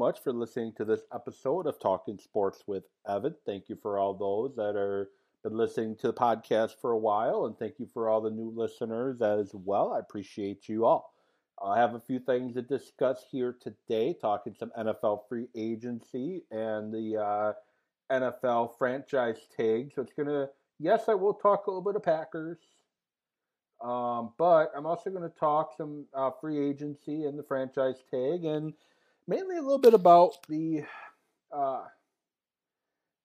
much for listening to this episode of Talking Sports with Evan. Thank you for all those that are been listening to the podcast for a while, and thank you for all the new listeners as well. I appreciate you all. I have a few things to discuss here today, talking some NFL free agency and the uh, NFL franchise tag. So it's gonna, yes, I will talk a little bit of Packers, um, but I'm also going to talk some uh, free agency and the franchise tag, and mainly a little bit about the uh,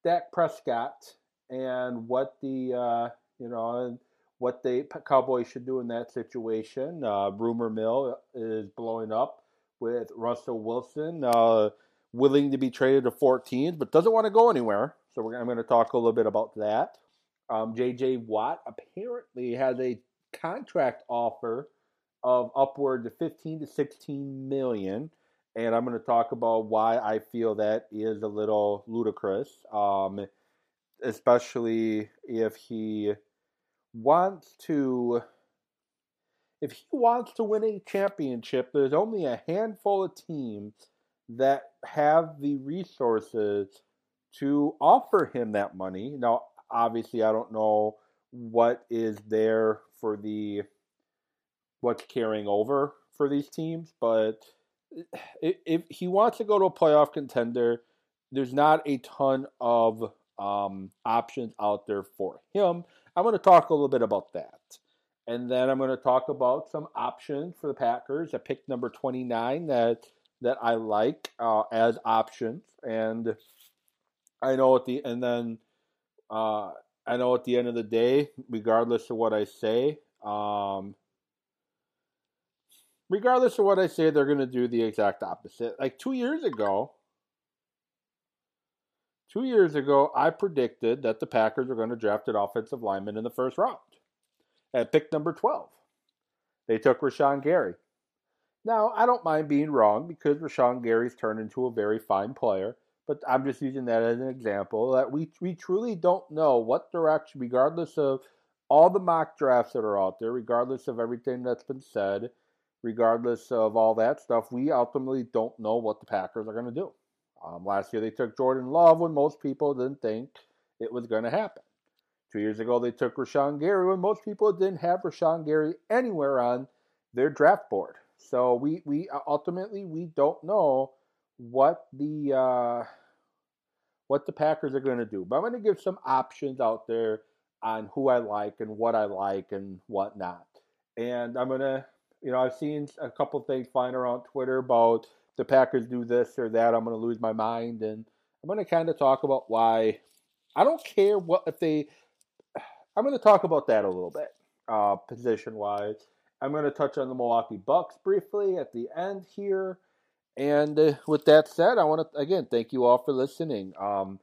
Dak Prescott and what the uh, you know what the Cowboys should do in that situation. Uh, rumor mill is blowing up with Russell Wilson uh, willing to be traded to 14, but doesn't want to go anywhere. So we're, I'm going to talk a little bit about that. Um, J.J. Watt apparently has a contract offer of upward to 15 to 16 million and i'm going to talk about why i feel that is a little ludicrous um, especially if he wants to if he wants to win a championship there's only a handful of teams that have the resources to offer him that money now obviously i don't know what is there for the what's carrying over for these teams. But if, he wants to go to a playoff contender, there's not a ton of um, options out there for him. I'm going to talk a little bit about that. And then I'm going to talk about some options for the Packers I picked number 29 that that I like uh, as options. And I know at the and then uh, I know at the end of the day, regardless of what I say, um, regardless of what I say, they're going to do the exact opposite. Like two years ago, two years ago, I predicted that the Packers were going to draft an offensive lineman in the first round at pick number 12. They took Rashan Gary. Now, I don't mind being wrong because Rashan Gary's turned into a very fine player. But I'm just using that as an example that we we truly don't know what direction, regardless of all the mock drafts that are out there, regardless of everything that's been said, regardless of all that stuff, we ultimately don't know what the Packers are going to do. Um, last year they took Jordan Love when most people didn't think it was going to happen. Two years ago they took Rashan Gary when most people didn't have Rashan Gary anywhere on their draft board. So we we ultimately we don't know what the uh, what the Packers are going to do. But I'm going to give some options out there on who I like and what I like and whatnot. And I'm going to, you know, I've seen a couple things flying around Twitter about the Packers do this or that. I'm going to lose my mind. And I'm going to kind of talk about why I don't care what if they. I'm going to talk about that a little bit, uh, position wise. I'm going to touch on the Milwaukee Bucks briefly at the end here. And uh, with that said, I want to again thank you all for listening. Um,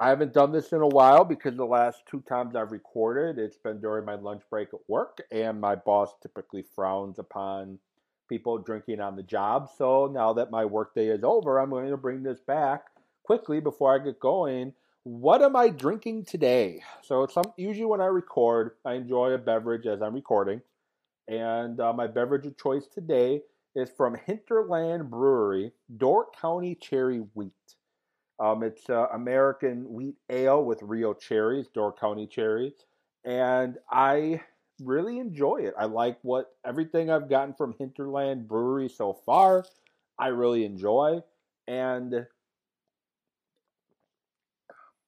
I haven't done this in a while because the last two times I've recorded, it's been during my lunch break at work, and my boss typically frowns upon people drinking on the job. So now that my workday is over, I'm going to bring this back quickly before I get going. What am I drinking today? So it's some, usually when I record, I enjoy a beverage as I'm recording, and uh, my beverage of choice today is from Hinterland Brewery, Door County Cherry Wheat. Um, it's uh, American wheat ale with real cherries, Door County cherries, and I really enjoy it. I like what everything I've gotten from Hinterland Brewery so far. I really enjoy, and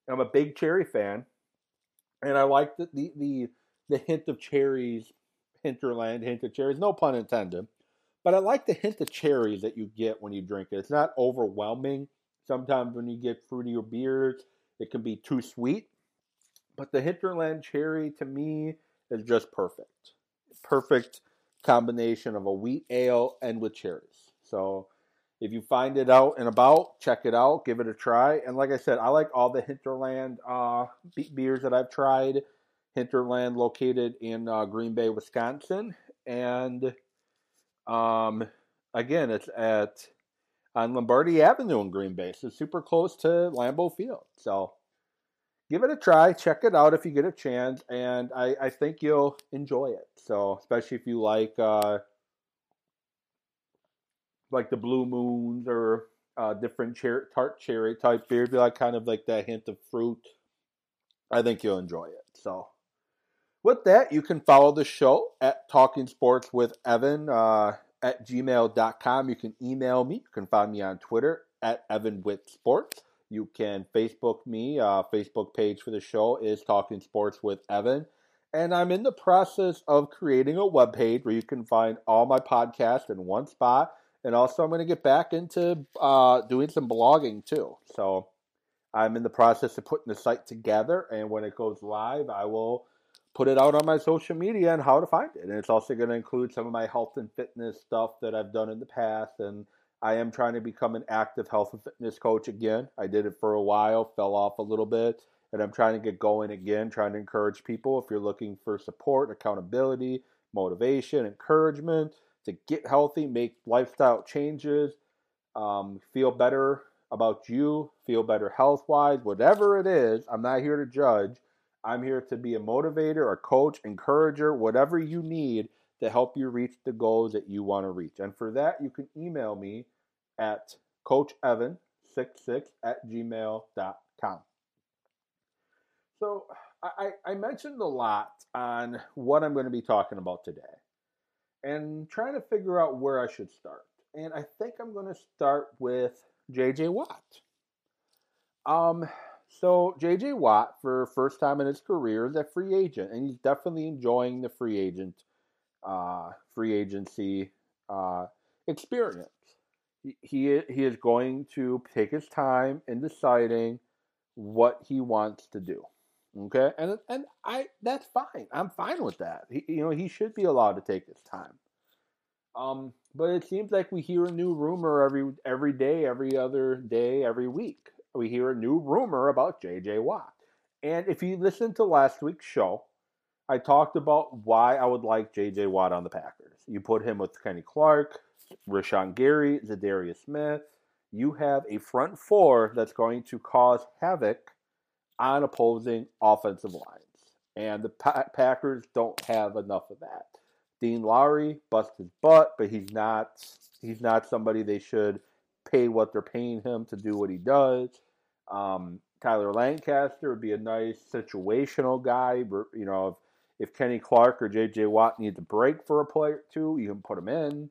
I'm a big cherry fan, and I like the the the, the hint of cherries, Hinterland hint of cherries. No pun intended but I like the hint of cherries that you get when you drink it. It's not overwhelming. Sometimes when you get fruitier beers, it can be too sweet. But the Hinterland cherry to me is just perfect. Perfect combination of a wheat ale and with cherries. So if you find it out and about, check it out, give it a try. And like I said, I like all the Hinterland uh, beers that I've tried. Hinterland located in uh, Green Bay, Wisconsin. And um, again, it's at on Lombardi Avenue in Green Bay, so super close to Lambeau Field. So give it a try, check it out if you get a chance, and I, I think you'll enjoy it. So especially if you like uh, like the blue moons or uh, different cher- tart cherry type beer. Be like kind of like that hint of fruit. I think you'll enjoy it. So, with that, you can follow the show at Talking Sports with Evan uh, at gmail.com. You can email me. You can find me on Twitter at Evan with Sports. You can Facebook me. Uh, Facebook page for the show is Talking Sports with Evan. And I'm in the process of creating a web page where you can find all my podcasts in one spot. And also, I'm going to get back into uh, doing some blogging too. So I'm in the process of putting the site together. And when it goes live, I will put it out on my social media and how to find it. And it's also going to include some of my health and fitness stuff that I've done in the past. And I am trying to become an active health and fitness coach again. I did it for a while, fell off a little bit and I'm trying to get going again, trying to encourage people if you're looking for support, accountability, motivation, encouragement to get healthy, make lifestyle changes, um, feel better about you, feel better health wise, whatever it is. I'm not here to judge. I'm here to be a motivator, a coach, encourager, whatever you need to help you reach the goals that you want to reach. And for that, you can email me at coachevan66 at gmail.com. So I, I mentioned a lot on what I'm going to be talking about today and trying to figure out where I should start. And I think I'm going to start with JJ Watt. Um, so JJ Watt, for first time in his career, is a free agent, and he's definitely enjoying the free agent, uh, free agency uh, experience. He, he is going to take his time in deciding what he wants to do. Okay, and and I that's fine. I'm fine with that. He, you know, he should be allowed to take his time. Um, but it seems like we hear a new rumor every every day, every other day, every week. We hear a new rumor about J.J. Watt. And if you listen to last week's show, I talked about why I would like J.J. Watt on the Packers. You put him with Kenny Clark, Rashan Gary, Za'Darius Smith. You have a front four that's going to cause havoc on opposing offensive lines. And the pa- Packers don't have enough of that. Dean Lowry busts his butt, but he's not he's not somebody they should pay what they're paying him to do what he does. Um, Tyler Lancaster would be a nice situational guy. You know, if, if Kenny Clark or J.J. Watt needs a break for a play or two, you can put him in.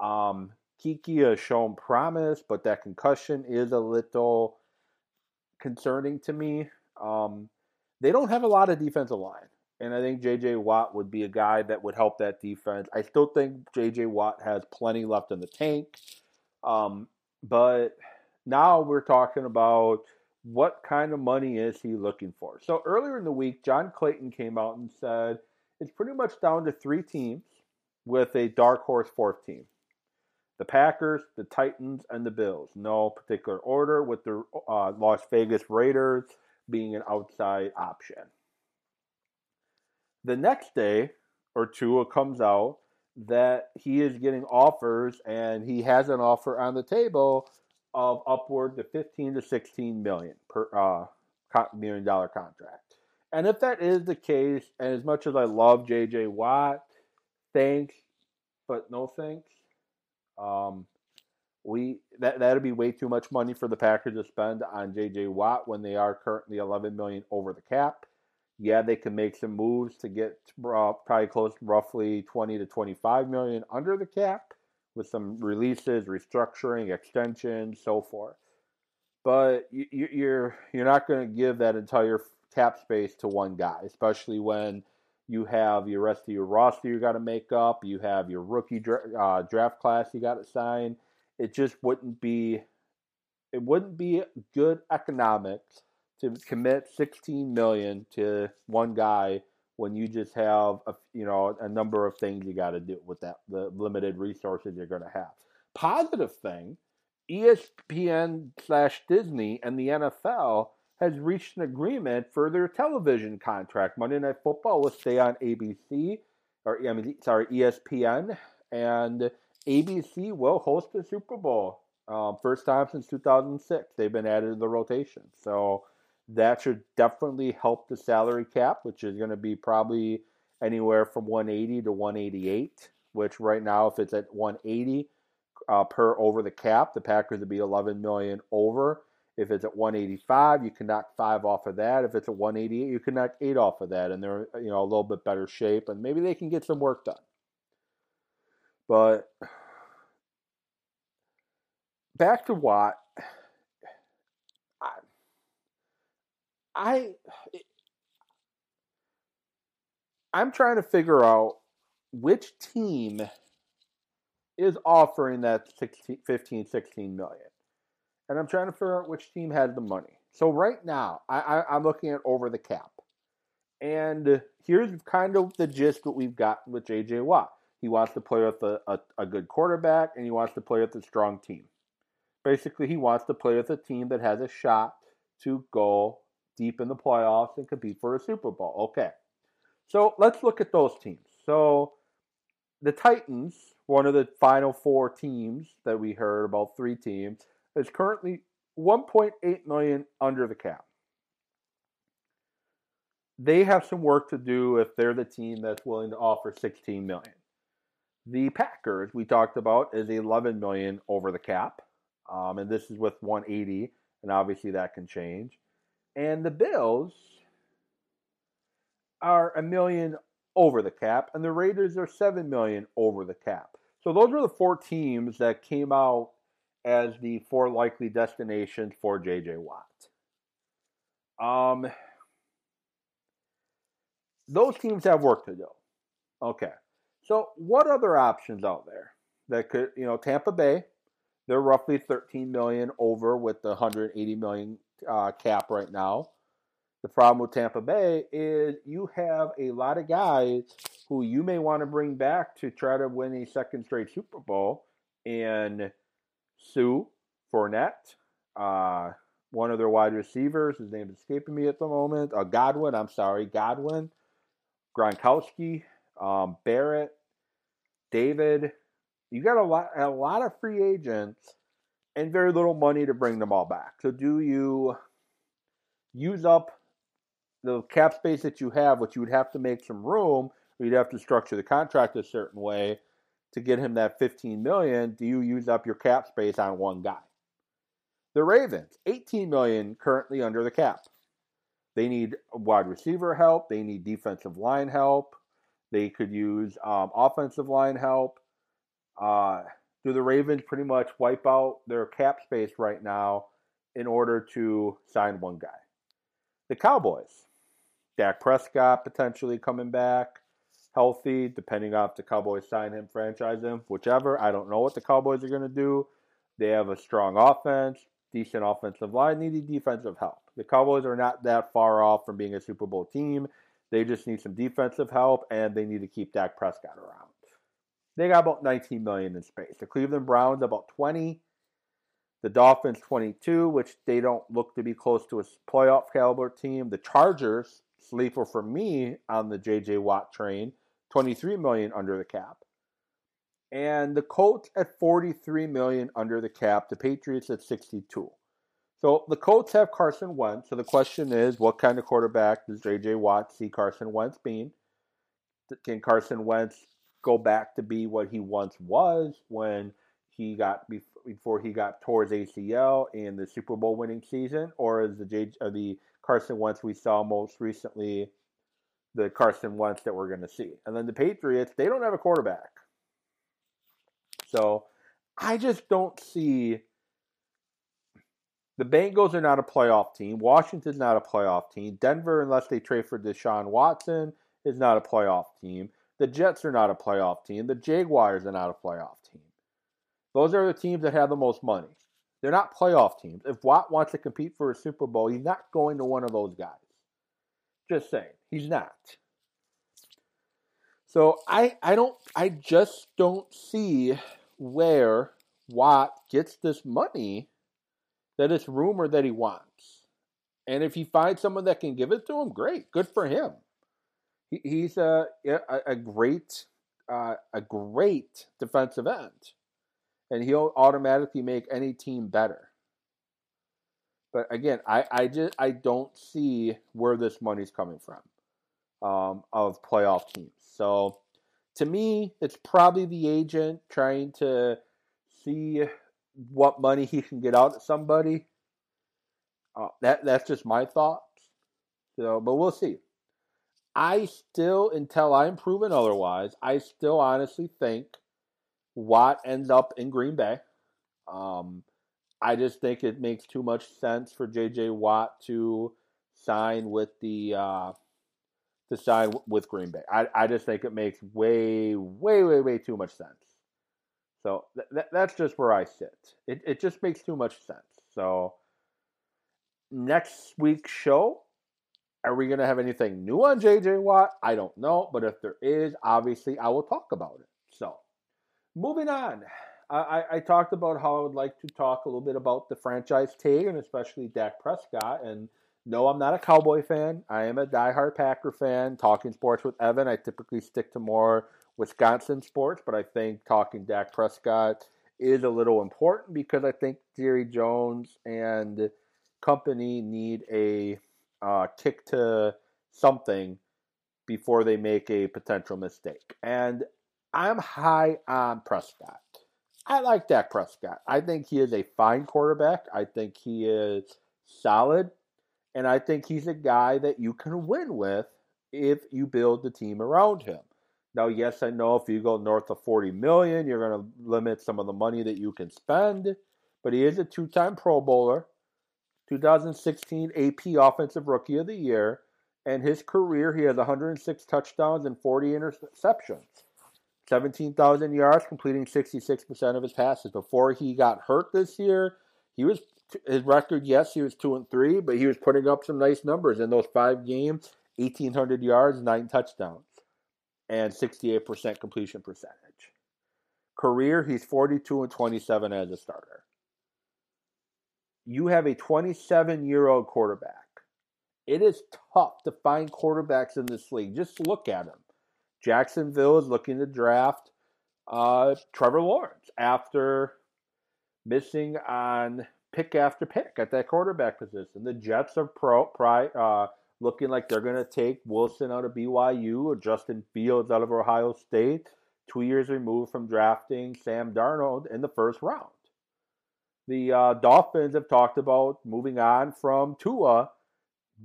Um, Keke has shown promise, but that concussion is a little concerning to me. Um, they don't have a lot of defensive line. And I think J.J. Watt would be a guy that would help that defense. I still think J.J. Watt has plenty left in the tank. Um, but now we're talking about what kind of money is he looking for. So earlier in the week, John Clayton came out and said it's pretty much down to three teams with a dark horse fourth team the Packers, the Titans, and the Bills. No particular order, with the uh, Las Vegas Raiders being an outside option. The next day or two, it comes out that he is getting offers and he has an offer on the table of upward to 15 to 16 million per uh, million dollar contract. And if that is the case, and as much as I love JJ Watt, thanks, but no thanks. Um, we that that'd be way too much money for the Packers to spend on J.J. Watt when they are currently 11 million over the cap. Yeah, they can make some moves to get probably close roughly 20 to 25 million under the cap with some releases, restructuring, extensions, so forth. But you, you're you're not going to give that entire cap space to one guy, especially when you have your rest of your roster you got to make up. You have your rookie dra- uh, draft class you got to sign it just wouldn't be it wouldn't be good economics to commit 16 million to one guy when you just have a you know a number of things you got to do with that the limited resources you're going to have. Positive thing, ESPN slash Disney and the NFL has reached an agreement for their television contract. Monday Night Football will stay on ABC or I mean sorry ESPN and ABC will host the Super Bowl. Um, first time since 2006. They've been added to the rotation. So that should definitely help the salary cap, which is going to be probably anywhere from 180 to 188, which right now, if it's at 180, uh, per over the cap. The Packers would be 11 million over. If it's at 185, you can knock five off of that. If it's at 188, you can knock eight off of that, and they're you know a little bit better shape, and maybe they can get some work done. But back to Watt, I, I I'm trying to figure out which team is offering that 16, 15, 16 million. And I'm trying to figure out which team has the money. So right now, I, I, I'm looking at over the cap. And here's kind of the gist what we've got with J.J. Watt. He wants to play with a, a, a, good quarterback, and he wants to play with a strong team. Basically, he wants to play with a team that has a shot to go deep in the playoffs and compete for a Super Bowl. Okay. So let's look at those teams. So the Titans, one of the final four teams that we heard about, three teams, is currently 1.8 million under the cap. They have some work to do if they're the team that's willing to offer 16 million. The Packers we talked about is 11 million over the cap, um, and this is with 180, and obviously that can change. And the Bills are a million over the cap, and the Raiders are seven million over the cap. So those were the four teams that came out as the four likely destinations for JJ Watt. Um, those teams have work to do. Okay. So what other options out there that could, you know, Tampa Bay, they're roughly 13 million over with the 180 million uh, cap right now. The problem with Tampa Bay is you have a lot of guys who you may want to bring back to try to win a second straight Super Bowl. And Sue Fournette, uh, one of their wide receivers, his name is escaping me at the moment. Uh, Godwin, I'm sorry, Godwin, Gronkowski, um, Barrett, David. You got a lot, a lot of free agents and very little money to bring them all back. So do you use up the cap space that you have, which you would have to make some room, or you'd have to structure the contract a certain way to get him that 15 million, do you use up your cap space on one guy? The Ravens, 18 million currently under the cap. They need wide receiver help, they need defensive line help, they could use um, offensive line help. Uh, do the Ravens pretty much wipe out their cap space right now in order to sign one guy? The Cowboys, Dak Prescott potentially coming back healthy, depending on if the Cowboys sign him, franchise him, whichever. I don't know what the Cowboys are going to do. They have a strong offense, decent offensive line, needing defensive help. The Cowboys are not that far off from being a Super Bowl team. They just need some defensive help, and they need to keep Dak Prescott around. They got about 19 million in space. The Cleveland Browns about 20. The Dolphins 22, which they don't look to be close to a playoff caliber team. The Chargers sleeper for me on the JJ Watt train, 23 million under the cap. And the Colts at 43 million under the cap, the Patriots at 62. So the Colts have Carson Wentz. So the question is, what kind of quarterback does JJ Watt see Carson Wentz being? Can Carson Wentz go back to be what he once was when he got before he got towards ACL in the Super Bowl winning season, or is the J, the Carson Wentz we saw most recently, the Carson Wentz that we're going to see. And then the Patriots, they don't have a quarterback. So I just don't see. The Bengals are not a playoff team. Washington's not a playoff team. Denver, unless they trade for Deshaun Watson, is not a playoff team. The Jets are not a playoff team. The Jaguars are not a playoff team. Those are the teams that have the most money. They're not playoff teams. If Watt wants to compete for a Super Bowl, he's not going to one of those guys. Just saying, he's not. So I I don't I just don't see where Watt gets this money that it's rumored that he wants. And if he finds someone that can give it to him, great, good for him. He, he's a, a, a great uh, a great defensive end and he'll automatically make any team better. But again, I, I just I don't see where this money's coming from um, of playoff teams. So to me, it's probably the agent trying to see what money he can get out of somebody. Uh, that that's just my thoughts. So, but we'll see. I still, until I'm proven otherwise, I still honestly think Watt ends up in Green Bay. Um, I just think it makes too much sense for J.J. Watt to sign with the uh, to sign with Green Bay. I, I just think it makes way, way, way, way too much sense. So th- th- that's just where I sit. It, it just makes too much sense. So next week's show, are we going to have anything new on JJ Watt? I don't know. But if there is, obviously I will talk about it. So moving on. I, I talked about how I would like to talk a little bit about the franchise tag and especially Dak Prescott. And no, I'm not a Cowboy fan. I am a diehard Packer fan. Talking sports with Evan, I typically stick to more Wisconsin sports, but I think talking Dak Prescott is a little important because I think Jerry Jones and company need a uh, kick to something before they make a potential mistake. And I'm high on Prescott. I like Dak Prescott. I think he is a fine quarterback. I think he is solid. And I think he's a guy that you can win with if you build the team around him. Now, yes, I know if you go north of 40 million, you're going to limit some of the money that you can spend. But he is a two time Pro Bowler, 2016 AP Offensive Rookie of the Year. And his career, he has 106 touchdowns and 40 interceptions. 17,000 yards, completing 66% of his passes. Before he got hurt this year, he was his record. Yes, he was two and three, but he was putting up some nice numbers in those five games: 1,800 yards, nine touchdowns, and 68% completion percentage. Career, he's 42 and 27 as a starter. You have a 27 year old quarterback. It is tough to find quarterbacks in this league. Just look at them. Jacksonville is looking to draft uh, Trevor Lawrence after missing on pick after pick at that quarterback position. The Jets are pro, pri, uh, looking like they're going to take Wilson out of BYU or Justin Fields out of Ohio State, two years removed from drafting Sam Darnold in the first round. The uh, Dolphins have talked about moving on from Tua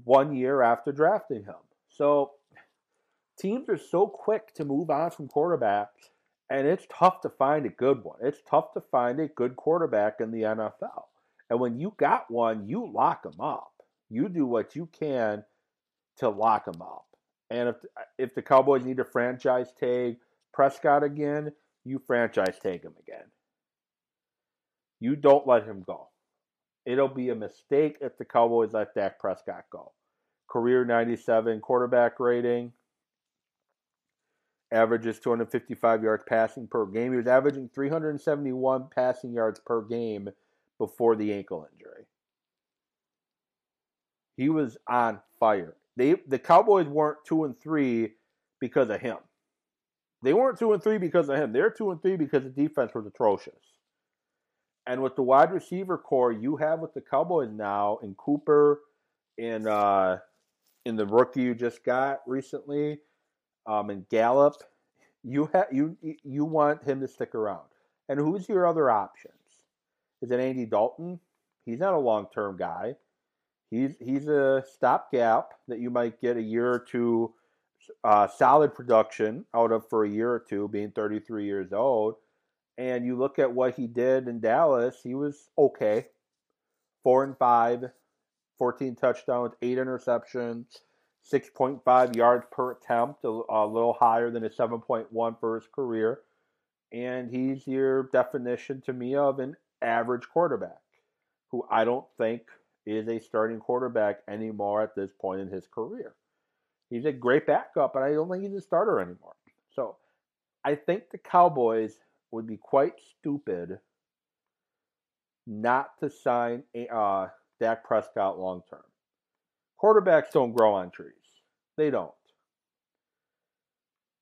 one year after drafting him. So teams are so quick to move on from quarterbacks, and it's tough to find a good one. It's tough to find a good quarterback in the NFL. And when you got one, you lock them up. You do what you can to lock them up. And if if the Cowboys need a franchise tag Prescott again, you franchise tag him again. You don't let him go. It'll be a mistake if the Cowboys let Dak Prescott go. Career 97 quarterback rating. Averages 255 yards passing per game. He was averaging 371 passing yards per game before the ankle injury. He was on fire. They the Cowboys weren't two and three because of him. They weren't two and three because of him. They're two and three because the defense was atrocious. And with the wide receiver core you have with the Cowboys now, in Cooper, in uh, in the rookie you just got recently, um, in Gallup, you have you you want him to stick around. And who's your other options? Is it Andy Dalton? He's not a long term guy. He's he's a stopgap that you might get a year or two uh, solid production out of for a year or two, being 33 years old. And you look at what he did in Dallas, he was okay. Four and five, 14 touchdowns, eight interceptions, 6.5 yards per attempt, a, a little higher than a 7.1 for his career. And he's your definition to me of an average quarterback who I don't think is a starting quarterback anymore at this point in his career. He's a great backup, but I don't think he's a starter anymore. So I think the Cowboys would be quite stupid not to sign a, uh, Dak Prescott long term. Quarterbacks don't grow on trees. They don't.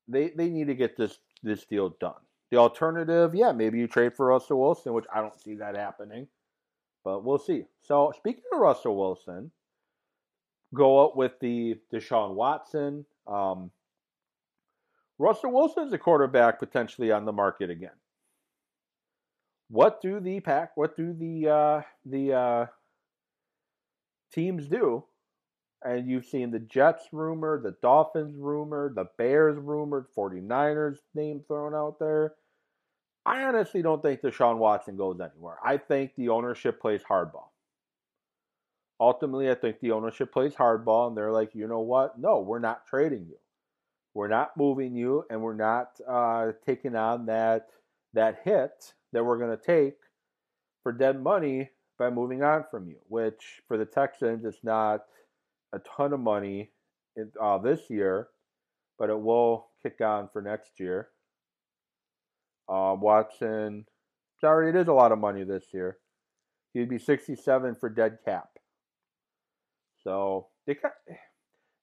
They they need to get this this deal done. The alternative, yeah, maybe you trade for Russell Wilson, which I don't see that happening, but we'll see. So speaking of Russell Wilson, go up with the Deshaun Watson. Um, Russell Wilson is a quarterback potentially on the market again. what do the pack? What do the uh, the uh, teams do? And you've seen the Jets rumor, the Dolphins rumor, the Bears rumored, 49ers name thrown out there. I honestly don't think Deshaun Watson goes anywhere. I think the ownership plays hardball. Ultimately, I think the ownership plays hardball, and they're like, you know what? No, we're not trading you. We're not moving you, and we're not uh, taking on that that hit that we're going to take for dead money by moving on from you. Which for the Texans, it's not a ton of money in, uh, this year, but it will kick on for next year. Uh, Watson, sorry, it is a lot of money this year. He'd be 67 for dead cap. So they could,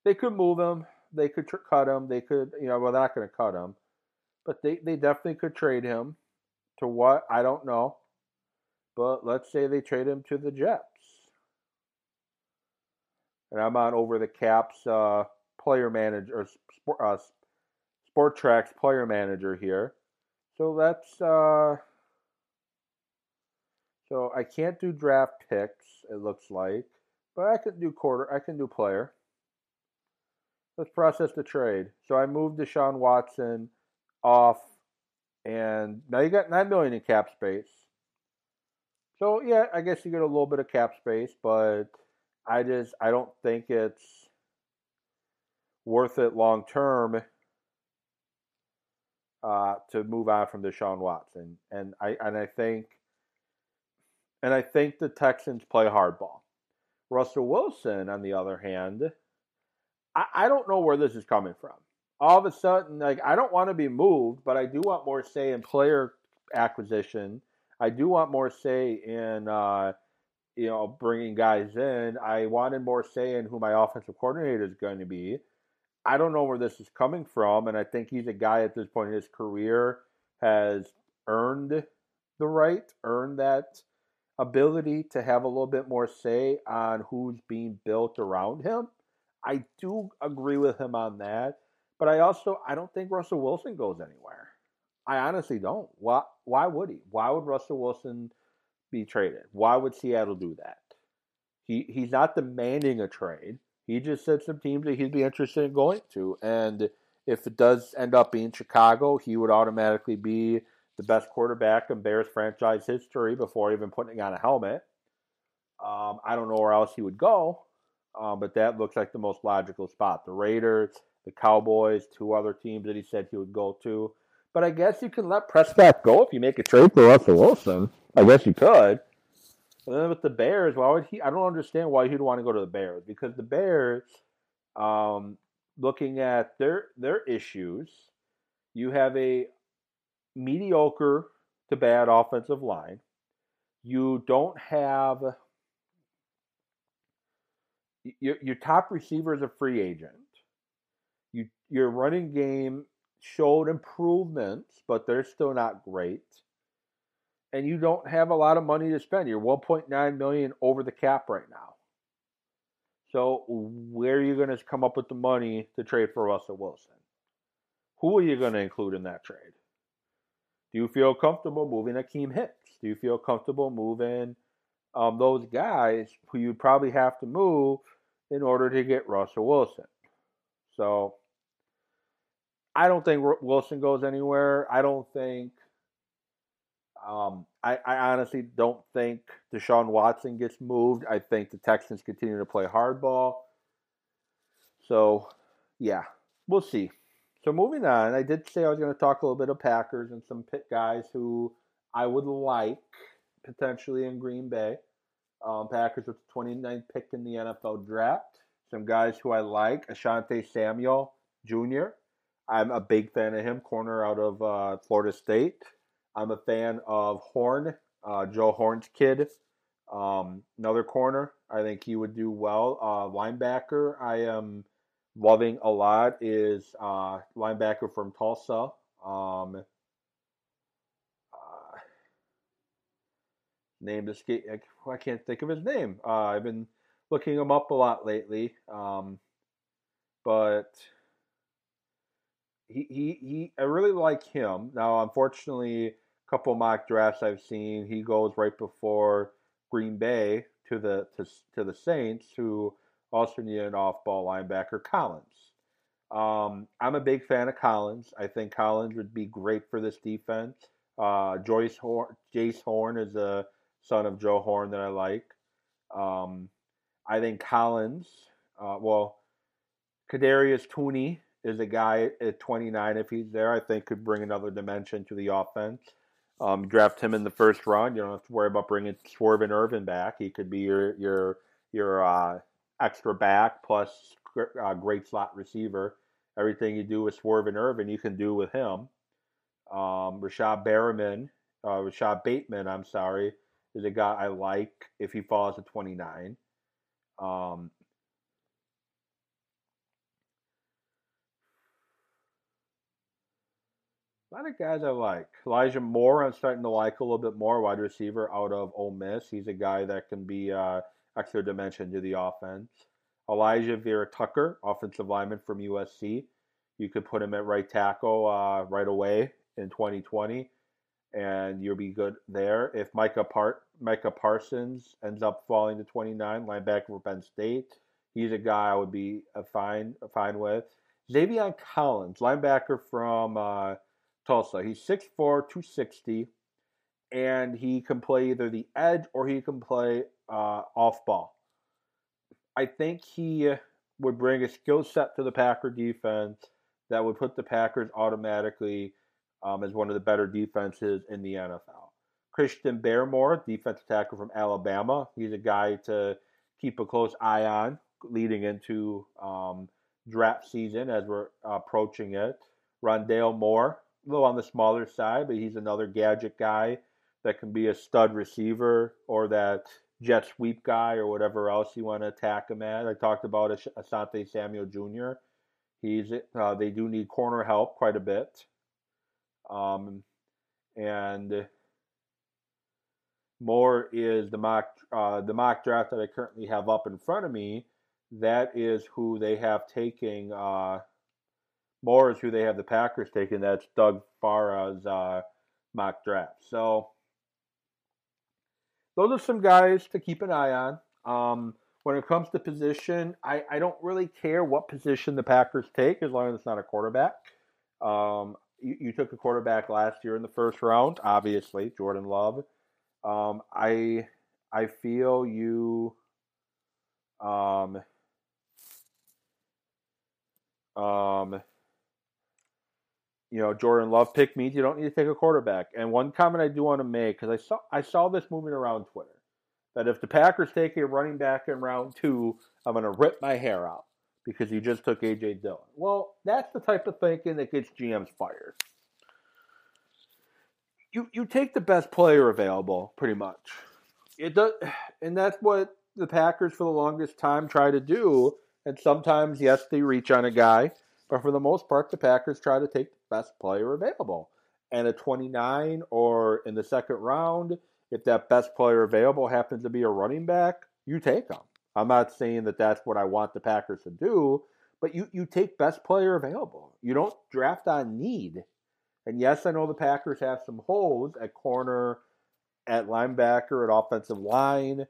they could move him. They could tr- cut him. They could, you know, well, they're not going to cut him, but they, they definitely could trade him to what I don't know. But let's say they trade him to the Jets and I'm on over the caps uh, player manager or sport, uh, Spotrac's player manager here. So that's uh, so I can't do draft picks. It looks like, but I can do quarter. I can do player. Let's process the trade. So I moved Deshaun Watson off, and now you got nine million in cap space. So yeah, I guess you get a little bit of cap space, but I just I don't think it's worth it long term uh, to move on from Deshaun Watson, and I and I think and I think the Texans play hardball. Russell Wilson, on the other hand, I, I don't know where this is coming from. All of a sudden, like I don't want to be moved, but I do want more say in player acquisition. I do want more say in uh, you know, bringing guys in. I wanted more say in who my offensive coordinator is going to be. I don't know where this is coming from, and I think he's a guy at this point in his career has earned the right, earned that ability to have a little bit more say on who's being built around him. I do agree with him on that, but I also I don't think Russell Wilson goes anywhere. I honestly don't. Why why would he? Why would Russell Wilson be traded. Why would Seattle do that? He he's not demanding a trade. He just said some teams that he'd be interested in going to, and if it does end up being Chicago, he would automatically be the best quarterback in Bears franchise history before even putting on a helmet. Um, I don't know where else he would go, um, but that looks like the most logical spot. The Raiders, the Cowboys, two other teams that he said he would go to. But I guess you can let Prescott go if you make a trade for Russell Wilson. I guess you could. And then with the Bears, why would he? I don't understand why he'd want to go to the Bears because the Bears, um, looking at their their issues, you have a mediocre to bad offensive line. You don't have your, your top receiver is a free agent. You your running game showed improvements, but they're still not great. And you don't have a lot of money to spend. You're 1.9 million over the cap right now. So where are you going to come up with the money to trade for Russell Wilson? Who are you going to include in that trade? Do you feel comfortable moving Akiem Hicks? Do you feel comfortable moving um, those guys who you probably have to move in order to get Russell Wilson? So I don't think Wilson goes anywhere. I don't think. Um, I, I honestly don't think Deshaun Watson gets moved. I think the Texans continue to play hardball. So, yeah, we'll see. So moving on, I did say I was going to talk a little bit of Packers and some pit guys who I would like potentially in Green Bay. Um, Packers with the 29th pick in the NFL draft. Some guys who I like: Asante Samuel Jr. I'm a big fan of him, corner out of uh, Florida State. I'm a fan of Horn, uh, Joe Horn's kid. Um, another corner, I think he would do well. Uh, linebacker, I am loving a lot is uh, linebacker from Tulsa. Um, uh, name escape. I can't think of his name. Uh, I've been looking him up a lot lately, um, but he, he, he I really like him. Now, unfortunately, a couple mock drafts I've seen, he goes right before Green Bay to the to, to the Saints, who also need an off-ball linebacker, Collins. Um, I'm a big fan of Collins. I think Collins would be great for this defense. Uh, Joyce Horn, Jayce Horn is a son of Joe Horn that I like. Um, I think Collins, uh, well, Kadarius Toney is a guy at 29 if he's there. I think could bring another dimension to the offense. Um, draft him in the first round. You don't have to worry about bringing Swerve and Ervin back. He could be your your your uh, extra back plus uh, great slot receiver. Everything you do with Swerve and Ervin, you can do with him. Um, Rashad Berriman, uh, Rashod Bateman, I'm sorry, is a guy I like if he falls to 29. Um, a lot of guys I like. Elijah Moore, I'm starting to like a little bit more. Wide receiver out of Ole Miss. He's a guy that can be uh, extra dimension to the offense. Alijah Vera-Tucker, offensive lineman from USC. You could put him at right tackle uh, right away in 2020, and you'll be good there. If Micah, Par- Micah Parsons ends up falling to 29, linebacker for Penn State, he's a guy I would be a fine fine with. Zaven Collins, linebacker from uh, Tulsa. He's 6'4", 260, and he can play either the edge or he can play uh, off ball. I think he would bring a skill set to the Packer defense that would put the Packers automatically um, as one of the better defenses in the NFL. Christian Barmore, defensive tackle from Alabama, he's a guy to keep a close eye on leading into um, draft season as we're approaching it. Rondale Moore, a little on the smaller side, but he's another gadget guy that can be a stud receiver or that jet sweep guy or whatever else you want to attack him at. I talked about Asante Samuel Jr. He's uh, they do need corner help quite a bit, um, and more is the mock uh, the mock draft that I currently have up in front of me. That is who they have taking. Uh, more is who they have the Packers taking. That's Doug Farrar's uh, mock draft. So those are some guys to keep an eye on. Um, when it comes to position, I, I don't really care what position the Packers take as long as it's not a quarterback. Um, you, you, took a quarterback last year in the first round, obviously, Jordan Love. Um, I I feel you um, um, you know, Jordan Love pick means you don't need to take a quarterback. And one comment I do want to make because I saw I saw this moving around Twitter that if the Packers take a running back in round two, I'm going to rip my hair out because you just took AJ Dillon. Well, that's the type of thinking that gets GMs fired. You you take the best player available, pretty much. It does, and that's what the Packers for the longest time try to do. And sometimes, yes, they reach on a guy, but for the most part, the Packers try to take the best player available. And at 29 or in the second round, if that best player available happens to be a running back, you take them. I'm not saying that that's what I want the Packers to do, but you, you take best player available. You don't draft on need. And yes, I know the Packers have some holes at corner, at linebacker, at offensive line.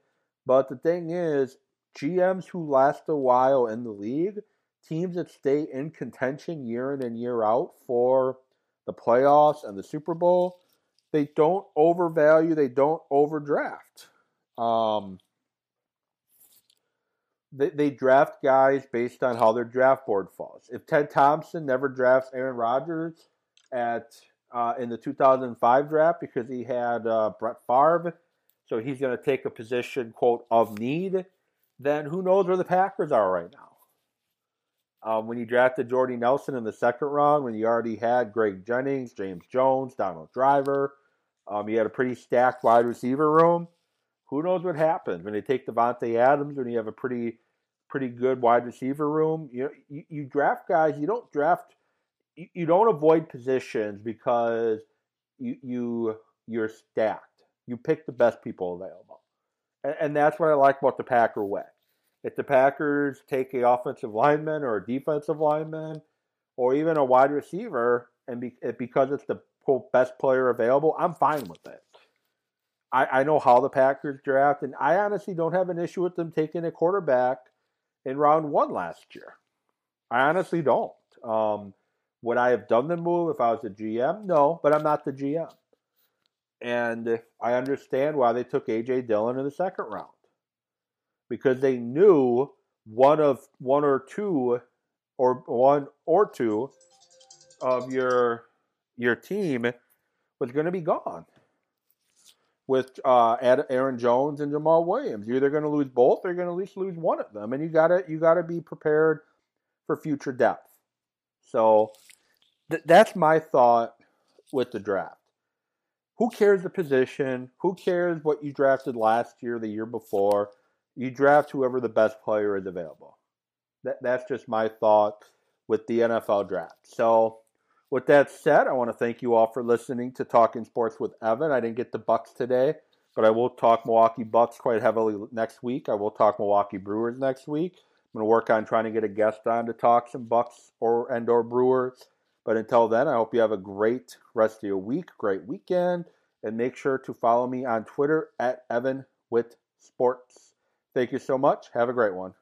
But the thing is, GMs who last a while in the league teams that stay in contention year in and year out for the playoffs and the Super Bowl, they don't overvalue, they don't overdraft. Um, they, they draft guys based on how their draft board falls. If Ted Thompson never drafts Aaron Rodgers at uh, in the 2005 draft because he had uh, Brett Favre, so he's going to take a position quote of need, then who knows where the Packers are right now? Um, when you drafted Jordy Nelson in the second round, when you already had Greg Jennings, James Jones, Donald Driver, um, you had a pretty stacked wide receiver room. Who knows what happens when they take Davante Adams? When you have a pretty, pretty good wide receiver room, you you, you draft guys. You don't draft. You, you don't avoid positions because you you you're stacked. You pick the best people available, and, and that's what I like about the Packer way if the Packers take a offensive lineman or a defensive lineman or even a wide receiver, and be, because it's the best player available, I'm fine with it. I, I know how the Packers draft, and I honestly don't have an issue with them taking a quarterback in round one last year. I honestly don't. Um, would I have done the move if I was the GM? No, but I'm not the GM. And I understand why they took AJ Dillon in the second round. Because they knew one of one or two or one or two of your your team was going to be gone with uh, Aaron Jones and Jamaal Williams. You're either going to lose both, or you're going to at least lose one of them, and you got to you got to be prepared for future depth. So th- that's my thought with the draft. Who cares the position? Who cares what you drafted last year, the year before? You draft whoever the best player is available. That, that's just my thought with the NFL draft. So with that said, I want to thank you all for listening to Talking Sports with Evan. I didn't get the Bucks today, but I will talk Milwaukee Bucks quite heavily next week. I will talk Milwaukee Brewers next week. I'm going to work on trying to get a guest on to talk some Bucks or and or Brewers. But until then, I hope you have a great rest of your week, great weekend, and make sure to follow me on Twitter at Evan with Sports. Thank you so much. Have a great one.